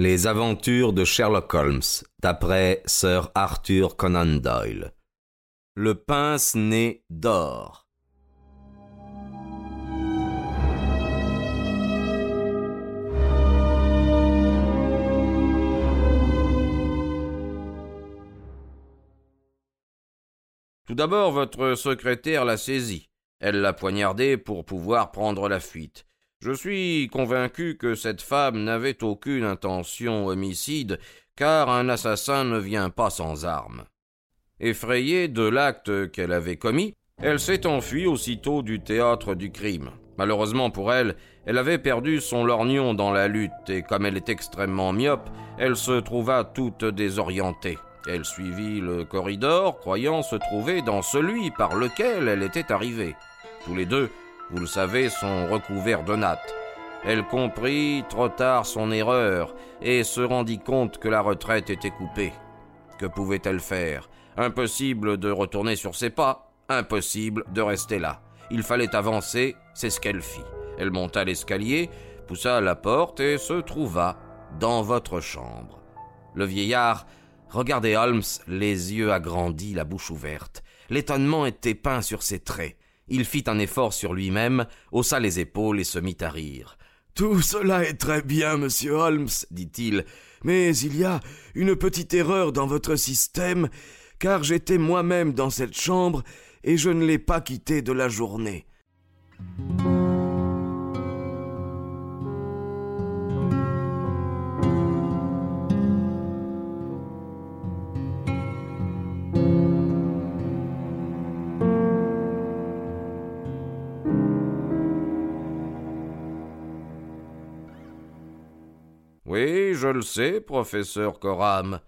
Les aventures de Sherlock Holmes, d'après Sir Arthur Conan Doyle. Le pince-nez d'or. Tout d'abord, votre secrétaire l'a saisie. Elle l'a poignardé pour pouvoir prendre la fuite. Je suis convaincu que cette femme n'avait aucune intention homicide, car un assassin ne vient pas sans armes. Effrayée de l'acte qu'elle avait commis, elle s'est enfuie aussitôt du théâtre du crime. Malheureusement pour elle, elle avait perdu son lorgnon dans la lutte, et comme elle est extrêmement myope, elle se trouva toute désorientée. Elle suivit le corridor, croyant se trouver dans celui par lequel elle était arrivée. Tous les deux, vous le savez, sont recouverts de nattes. Elle comprit trop tard son erreur et se rendit compte que la retraite était coupée. Que pouvait-elle faire? Impossible de retourner sur ses pas, impossible de rester là. Il fallait avancer, c'est ce qu'elle fit. Elle monta l'escalier, poussa la porte et se trouva dans votre chambre. Le vieillard regardait Holmes, les yeux agrandis, la bouche ouverte. L'étonnement était peint sur ses traits. Il fit un effort sur lui-même, haussa les épaules et se mit à rire. Tout cela est très bien, monsieur Holmes, dit-il, mais il y a une petite erreur dans votre système, car j'étais moi-même dans cette chambre et je ne l'ai pas quittée de la journée. Oui, je le sais, professeur Coram.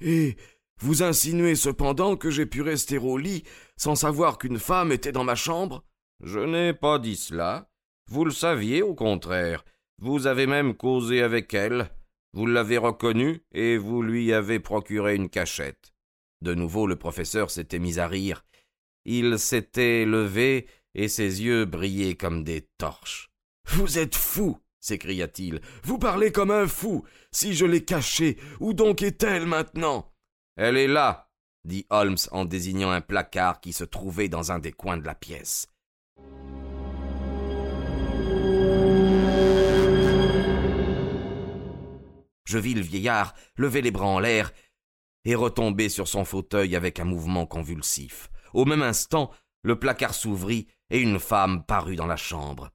Et vous insinuez cependant que j'ai pu rester au lit sans savoir qu'une femme était dans ma chambre? Je n'ai pas dit cela. Vous le saviez, au contraire. Vous avez même causé avec elle. Vous l'avez reconnue et vous lui avez procuré une cachette. De nouveau, le professeur s'était mis à rire. Il s'était levé et ses yeux brillaient comme des torches. Vous êtes fou s'écria-t-il. Vous parlez comme un fou. Si je l'ai cachée, où donc est-elle maintenant? Elle est là, dit Holmes en désignant un placard qui se trouvait dans un des coins de la pièce. Je vis le vieillard lever les bras en l'air et retomber sur son fauteuil avec un mouvement convulsif. Au même instant, le placard s'ouvrit et une femme parut dans la chambre.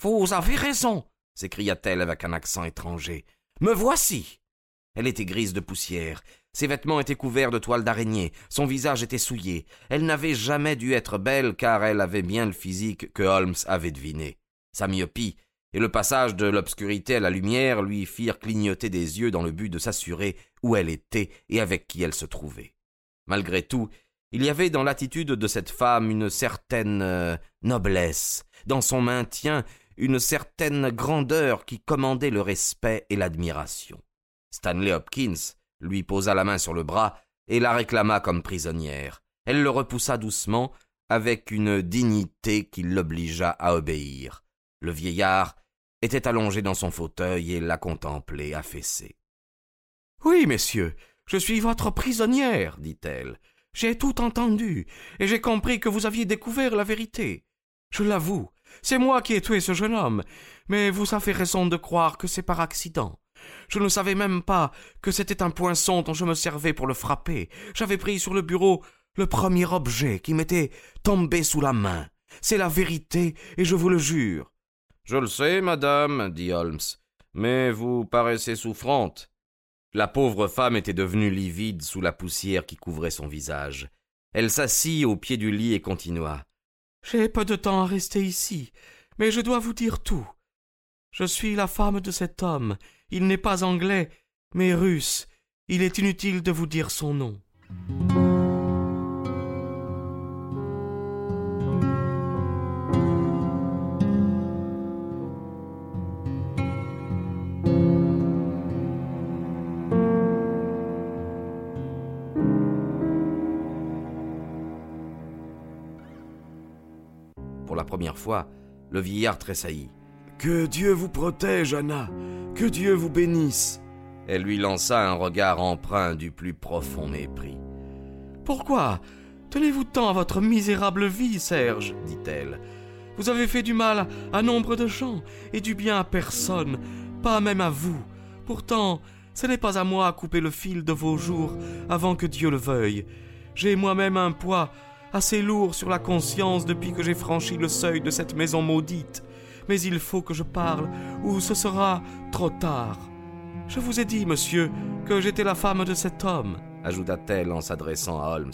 Vous avez raison, s'écria-t-elle avec un accent étranger. Me voici. Elle était grise de poussière. Ses vêtements étaient couverts de toiles d'araignée. Son visage était souillé. Elle n'avait jamais dû être belle car elle avait bien le physique que Holmes avait deviné. Sa myopie et le passage de l'obscurité à la lumière lui firent clignoter des yeux dans le but de s'assurer où elle était et avec qui elle se trouvait. Malgré tout, il y avait dans l'attitude de cette femme une certaine euh, noblesse, dans son maintien une certaine grandeur qui commandait le respect et l'admiration. Stanley Hopkins lui posa la main sur le bras et la réclama comme prisonnière. Elle le repoussa doucement, avec une dignité qui l'obligea à obéir. Le vieillard était allongé dans son fauteuil et la contemplait affaissé. Oui, messieurs, je suis votre prisonnière, dit-elle. J'ai tout entendu, et j'ai compris que vous aviez découvert la vérité. Je l'avoue, c'est moi qui ai tué ce jeune homme, mais vous avez raison de croire que c'est par accident. Je ne savais même pas que c'était un poinçon dont je me servais pour le frapper. J'avais pris sur le bureau le premier objet qui m'était tombé sous la main. C'est la vérité, et je vous le jure. Je le sais, madame, dit Holmes, mais vous paraissez souffrante. La pauvre femme était devenue livide sous la poussière qui couvrait son visage. Elle s'assit au pied du lit et continua. J'ai peu de temps à rester ici, mais je dois vous dire tout. Je suis la femme de cet homme. Il n'est pas anglais, mais russe. Il est inutile de vous dire son nom. Première fois, le vieillard tressaillit. Que Dieu vous protège, Anna. Que Dieu vous bénisse. Elle lui lança un regard empreint du plus profond mépris. Pourquoi tenez-vous tant à votre misérable vie, Serge? dit-elle. Vous avez fait du mal à nombre de gens et du bien à personne, pas même à vous. Pourtant, ce n'est pas à moi à couper le fil de vos jours avant que Dieu le veuille. J'ai moi-même un poids assez lourd sur la conscience depuis que j'ai franchi le seuil de cette maison maudite. Mais il faut que je parle, ou ce sera trop tard. Je vous ai dit, monsieur, que j'étais la femme de cet homme, ajouta-t-elle en s'adressant à Holmes.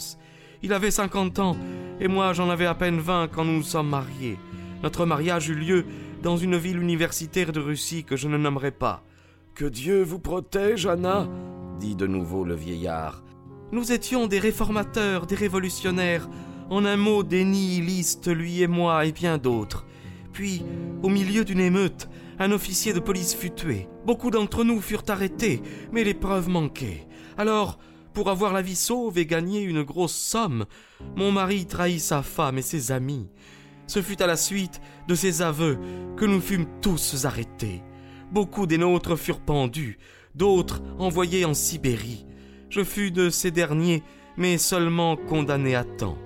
Il avait cinquante ans, et moi j'en avais à peine vingt quand nous nous sommes mariés. Notre mariage eut lieu dans une ville universitaire de Russie que je ne nommerai pas. Que Dieu vous protège, Anna, dit de nouveau le vieillard. Nous étions des réformateurs, des révolutionnaires, en un mot des nihilistes, lui et moi et bien d'autres. Puis, au milieu d'une émeute, un officier de police fut tué. Beaucoup d'entre nous furent arrêtés, mais les preuves manquaient. Alors, pour avoir la vie sauve et gagner une grosse somme, mon mari trahit sa femme et ses amis. Ce fut à la suite de ces aveux que nous fûmes tous arrêtés. Beaucoup des nôtres furent pendus, d'autres envoyés en Sibérie. Je fus de ces derniers, mais seulement condamné à temps.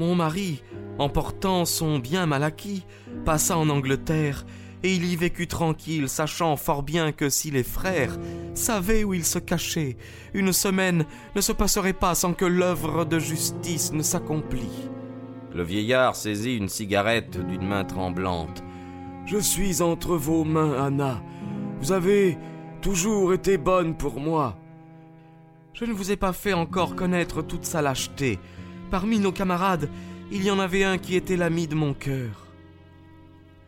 Mon mari, emportant son bien mal acquis, passa en Angleterre, et il y vécut tranquille, sachant fort bien que si les frères savaient où il se cachait, une semaine ne se passerait pas sans que l'œuvre de justice ne s'accomplît. Le vieillard saisit une cigarette d'une main tremblante. Je suis entre vos mains, Anna. Vous avez toujours été bonne pour moi. Je ne vous ai pas fait encore connaître toute sa lâcheté. Parmi nos camarades, il y en avait un qui était l'ami de mon cœur.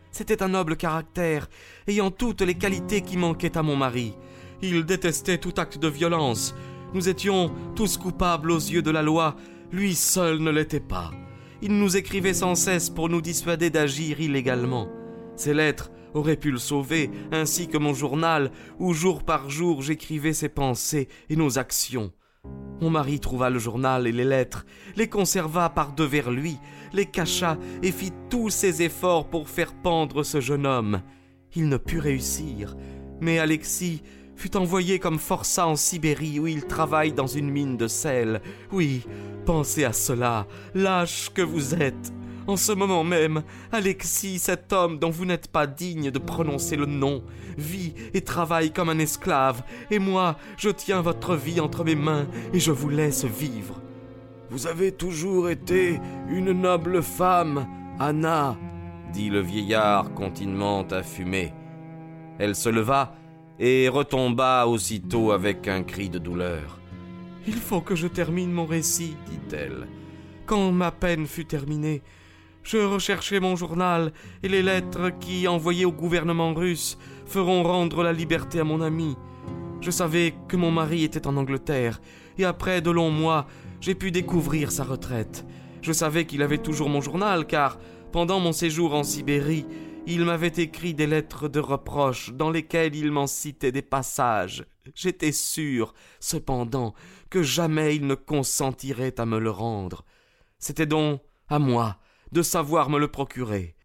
C'était un noble caractère, ayant toutes les qualités qui manquaient à mon mari. Il détestait tout acte de violence. Nous étions tous coupables aux yeux de la loi, lui seul ne l'était pas. Il nous écrivait sans cesse pour nous dissuader d'agir illégalement. Ses lettres auraient pu le sauver, ainsi que mon journal, où jour par jour j'écrivais ses pensées et nos actions. Mon mari trouva le journal et les lettres, les conserva par devers lui, les cacha et fit tous ses efforts pour faire pendre ce jeune homme. Il ne put réussir, mais Alexis fut envoyé comme forçat en Sibérie où il travaille dans une mine de sel. Oui, pensez à cela, lâche que vous êtes. En ce moment même, Alexis, cet homme dont vous n'êtes pas digne de prononcer le nom, vit et travaille comme un esclave, et moi, je tiens votre vie entre mes mains et je vous laisse vivre. Vous avez toujours été une noble femme, Anna, dit le vieillard continuant à fumer. Elle se leva et retomba aussitôt avec un cri de douleur. Il faut que je termine mon récit, dit-elle. Quand ma peine fut terminée, je recherchai mon journal et les lettres qui, envoyées au gouvernement russe, feront rendre la liberté à mon ami. Je savais que mon mari était en Angleterre, et après de longs mois, j'ai pu découvrir sa retraite. Je savais qu'il avait toujours mon journal, car, pendant mon séjour en Sibérie, il m'avait écrit des lettres de reproche dans lesquelles il m'en citait des passages. J'étais sûr, cependant, que jamais il ne consentirait à me le rendre. C'était donc à moi de savoir me le procurer.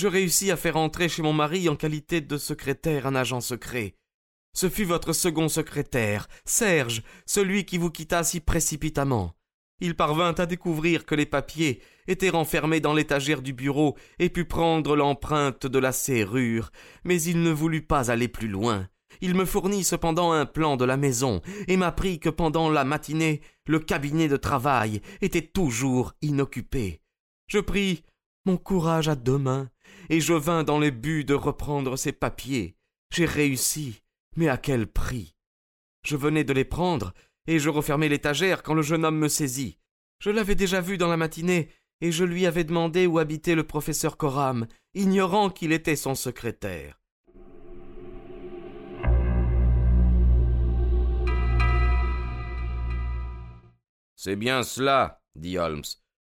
Je réussis à faire entrer chez mon mari en qualité de secrétaire un agent secret. Ce fut votre second secrétaire, Serge, celui qui vous quitta si précipitamment. Il parvint à découvrir que les papiers étaient renfermés dans l'étagère du bureau et put prendre l'empreinte de la serrure, mais il ne voulut pas aller plus loin. Il me fournit cependant un plan de la maison et m'apprit que pendant la matinée le cabinet de travail était toujours inoccupé. Je pris mon courage à deux mains et je vins dans le but de reprendre ces papiers. J'ai réussi, mais à quel prix? Je venais de les prendre, et je refermais l'étagère quand le jeune homme me saisit. Je l'avais déjà vu dans la matinée, et je lui avais demandé où habitait le professeur Coram, ignorant qu'il était son secrétaire. C'est bien cela, dit Holmes.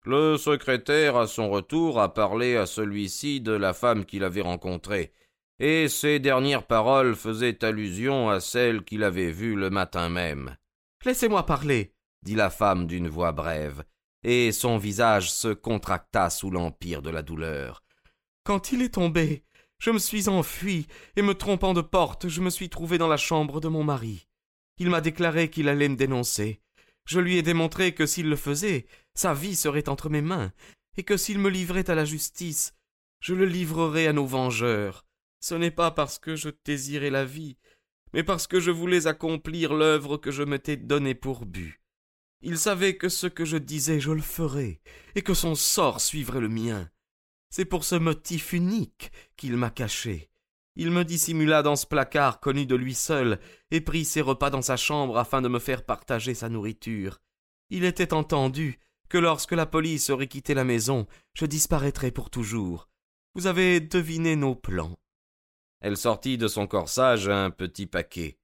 Le secrétaire, à son retour, a parlé à celui-ci de la femme qu'il avait rencontrée, et ses dernières paroles faisaient allusion à celle qu'il avait vue le matin même. Laissez-moi parler, dit la femme d'une voix brève, et son visage se contracta sous l'empire de la douleur. Quand il est tombé, je me suis enfui, et me trompant de porte, je me suis trouvé dans la chambre de mon mari. Il m'a déclaré qu'il allait me dénoncer. Je lui ai démontré que s'il le faisait, sa vie serait entre mes mains, et que s'il me livrait à la justice, je le livrerais à nos vengeurs. Ce n'est pas parce que je désirais la vie, mais parce que je voulais accomplir l'œuvre que je m'étais donnée pour but. Il savait que ce que je disais je le ferais, et que son sort suivrait le mien. C'est pour ce motif unique qu'il m'a caché. Il me dissimula dans ce placard connu de lui seul, et prit ses repas dans sa chambre afin de me faire partager sa nourriture. Il était entendu que lorsque la police aurait quitté la maison, je disparaîtrais pour toujours. Vous avez deviné nos plans. Elle sortit de son corsage un petit paquet.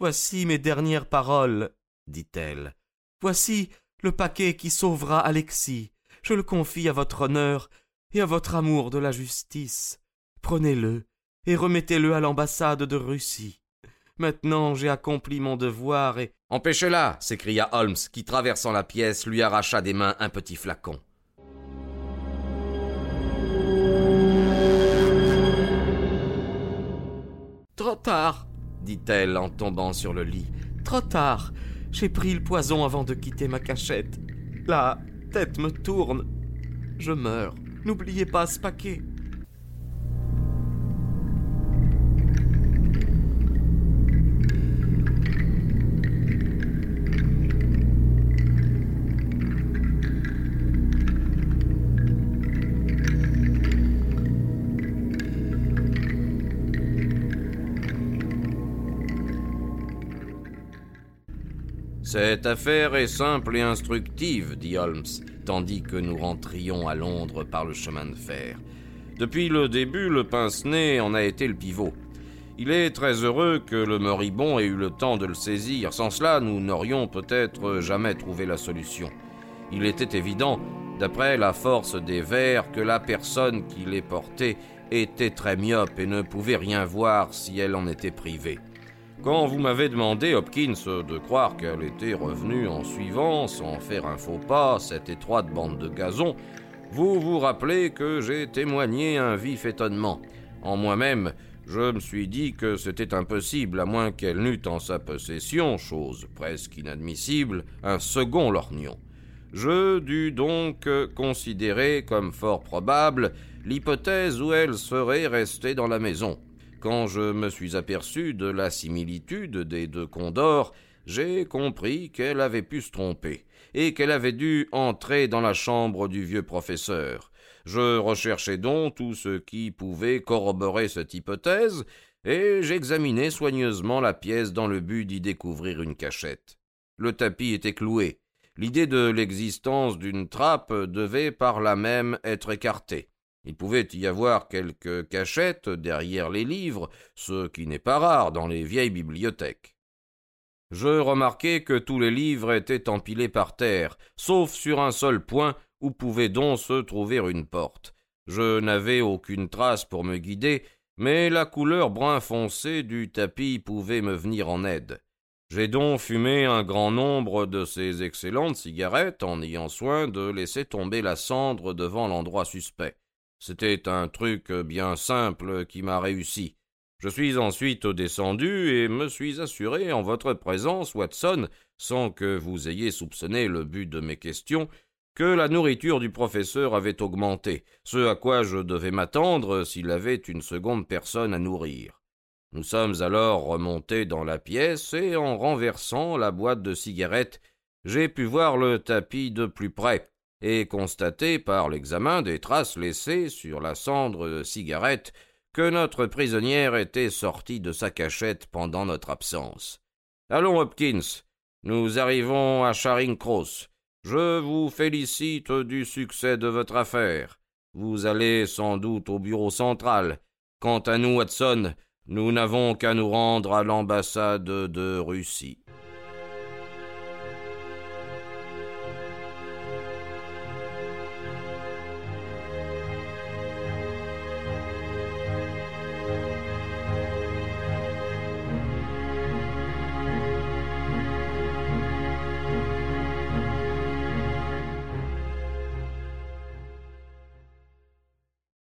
Voici mes dernières paroles, dit-elle. Voici le paquet qui sauvera Alexis. Je le confie à votre honneur et à votre amour de la justice. Prenez-le et remettez-le à l'ambassade de Russie. Maintenant j'ai accompli mon devoir et. Empêchez-la s'écria Holmes, qui, traversant la pièce, lui arracha des mains un petit flacon. Tard, dit-elle en tombant sur le lit. Trop tard. J'ai pris le poison avant de quitter ma cachette. La tête me tourne. Je meurs. N'oubliez pas ce paquet. Cette affaire est simple et instructive, dit Holmes, tandis que nous rentrions à Londres par le chemin de fer. Depuis le début, le pince-nez en a été le pivot. Il est très heureux que le moribond ait eu le temps de le saisir. Sans cela, nous n'aurions peut-être jamais trouvé la solution. Il était évident, d'après la force des vers, que la personne qui les portait était très myope et ne pouvait rien voir si elle en était privée. Quand vous m'avez demandé, Hopkins, de croire qu'elle était revenue en suivant, sans faire un faux pas, cette étroite bande de gazon, vous vous rappelez que j'ai témoigné un vif étonnement. En moi-même, je me suis dit que c'était impossible, à moins qu'elle n'eût en sa possession, chose presque inadmissible, un second lorgnon. Je dus donc considérer comme fort probable l'hypothèse où elle serait restée dans la maison. Quand je me suis aperçu de la similitude des deux condors, j'ai compris qu'elle avait pu se tromper, et qu'elle avait dû entrer dans la chambre du vieux professeur. Je recherchai donc tout ce qui pouvait corroborer cette hypothèse, et j'examinai soigneusement la pièce dans le but d'y découvrir une cachette. Le tapis était cloué. L'idée de l'existence d'une trappe devait par là même être écartée. Il pouvait y avoir quelques cachettes derrière les livres, ce qui n'est pas rare dans les vieilles bibliothèques. Je remarquai que tous les livres étaient empilés par terre, sauf sur un seul point où pouvait donc se trouver une porte. Je n'avais aucune trace pour me guider, mais la couleur brun foncé du tapis pouvait me venir en aide. J'ai donc fumé un grand nombre de ces excellentes cigarettes en ayant soin de laisser tomber la cendre devant l'endroit suspect. C'était un truc bien simple qui m'a réussi. Je suis ensuite descendu et me suis assuré en votre présence, Watson, sans que vous ayez soupçonné le but de mes questions, que la nourriture du professeur avait augmenté, ce à quoi je devais m'attendre s'il avait une seconde personne à nourrir. Nous sommes alors remontés dans la pièce et en renversant la boîte de cigarettes, j'ai pu voir le tapis de plus près, et constater par l'examen des traces laissées sur la cendre de cigarette que notre prisonnière était sortie de sa cachette pendant notre absence. Allons, Hopkins, nous arrivons à Charing Cross. Je vous félicite du succès de votre affaire. Vous allez sans doute au bureau central. Quant à nous, Watson, nous n'avons qu'à nous rendre à l'ambassade de Russie.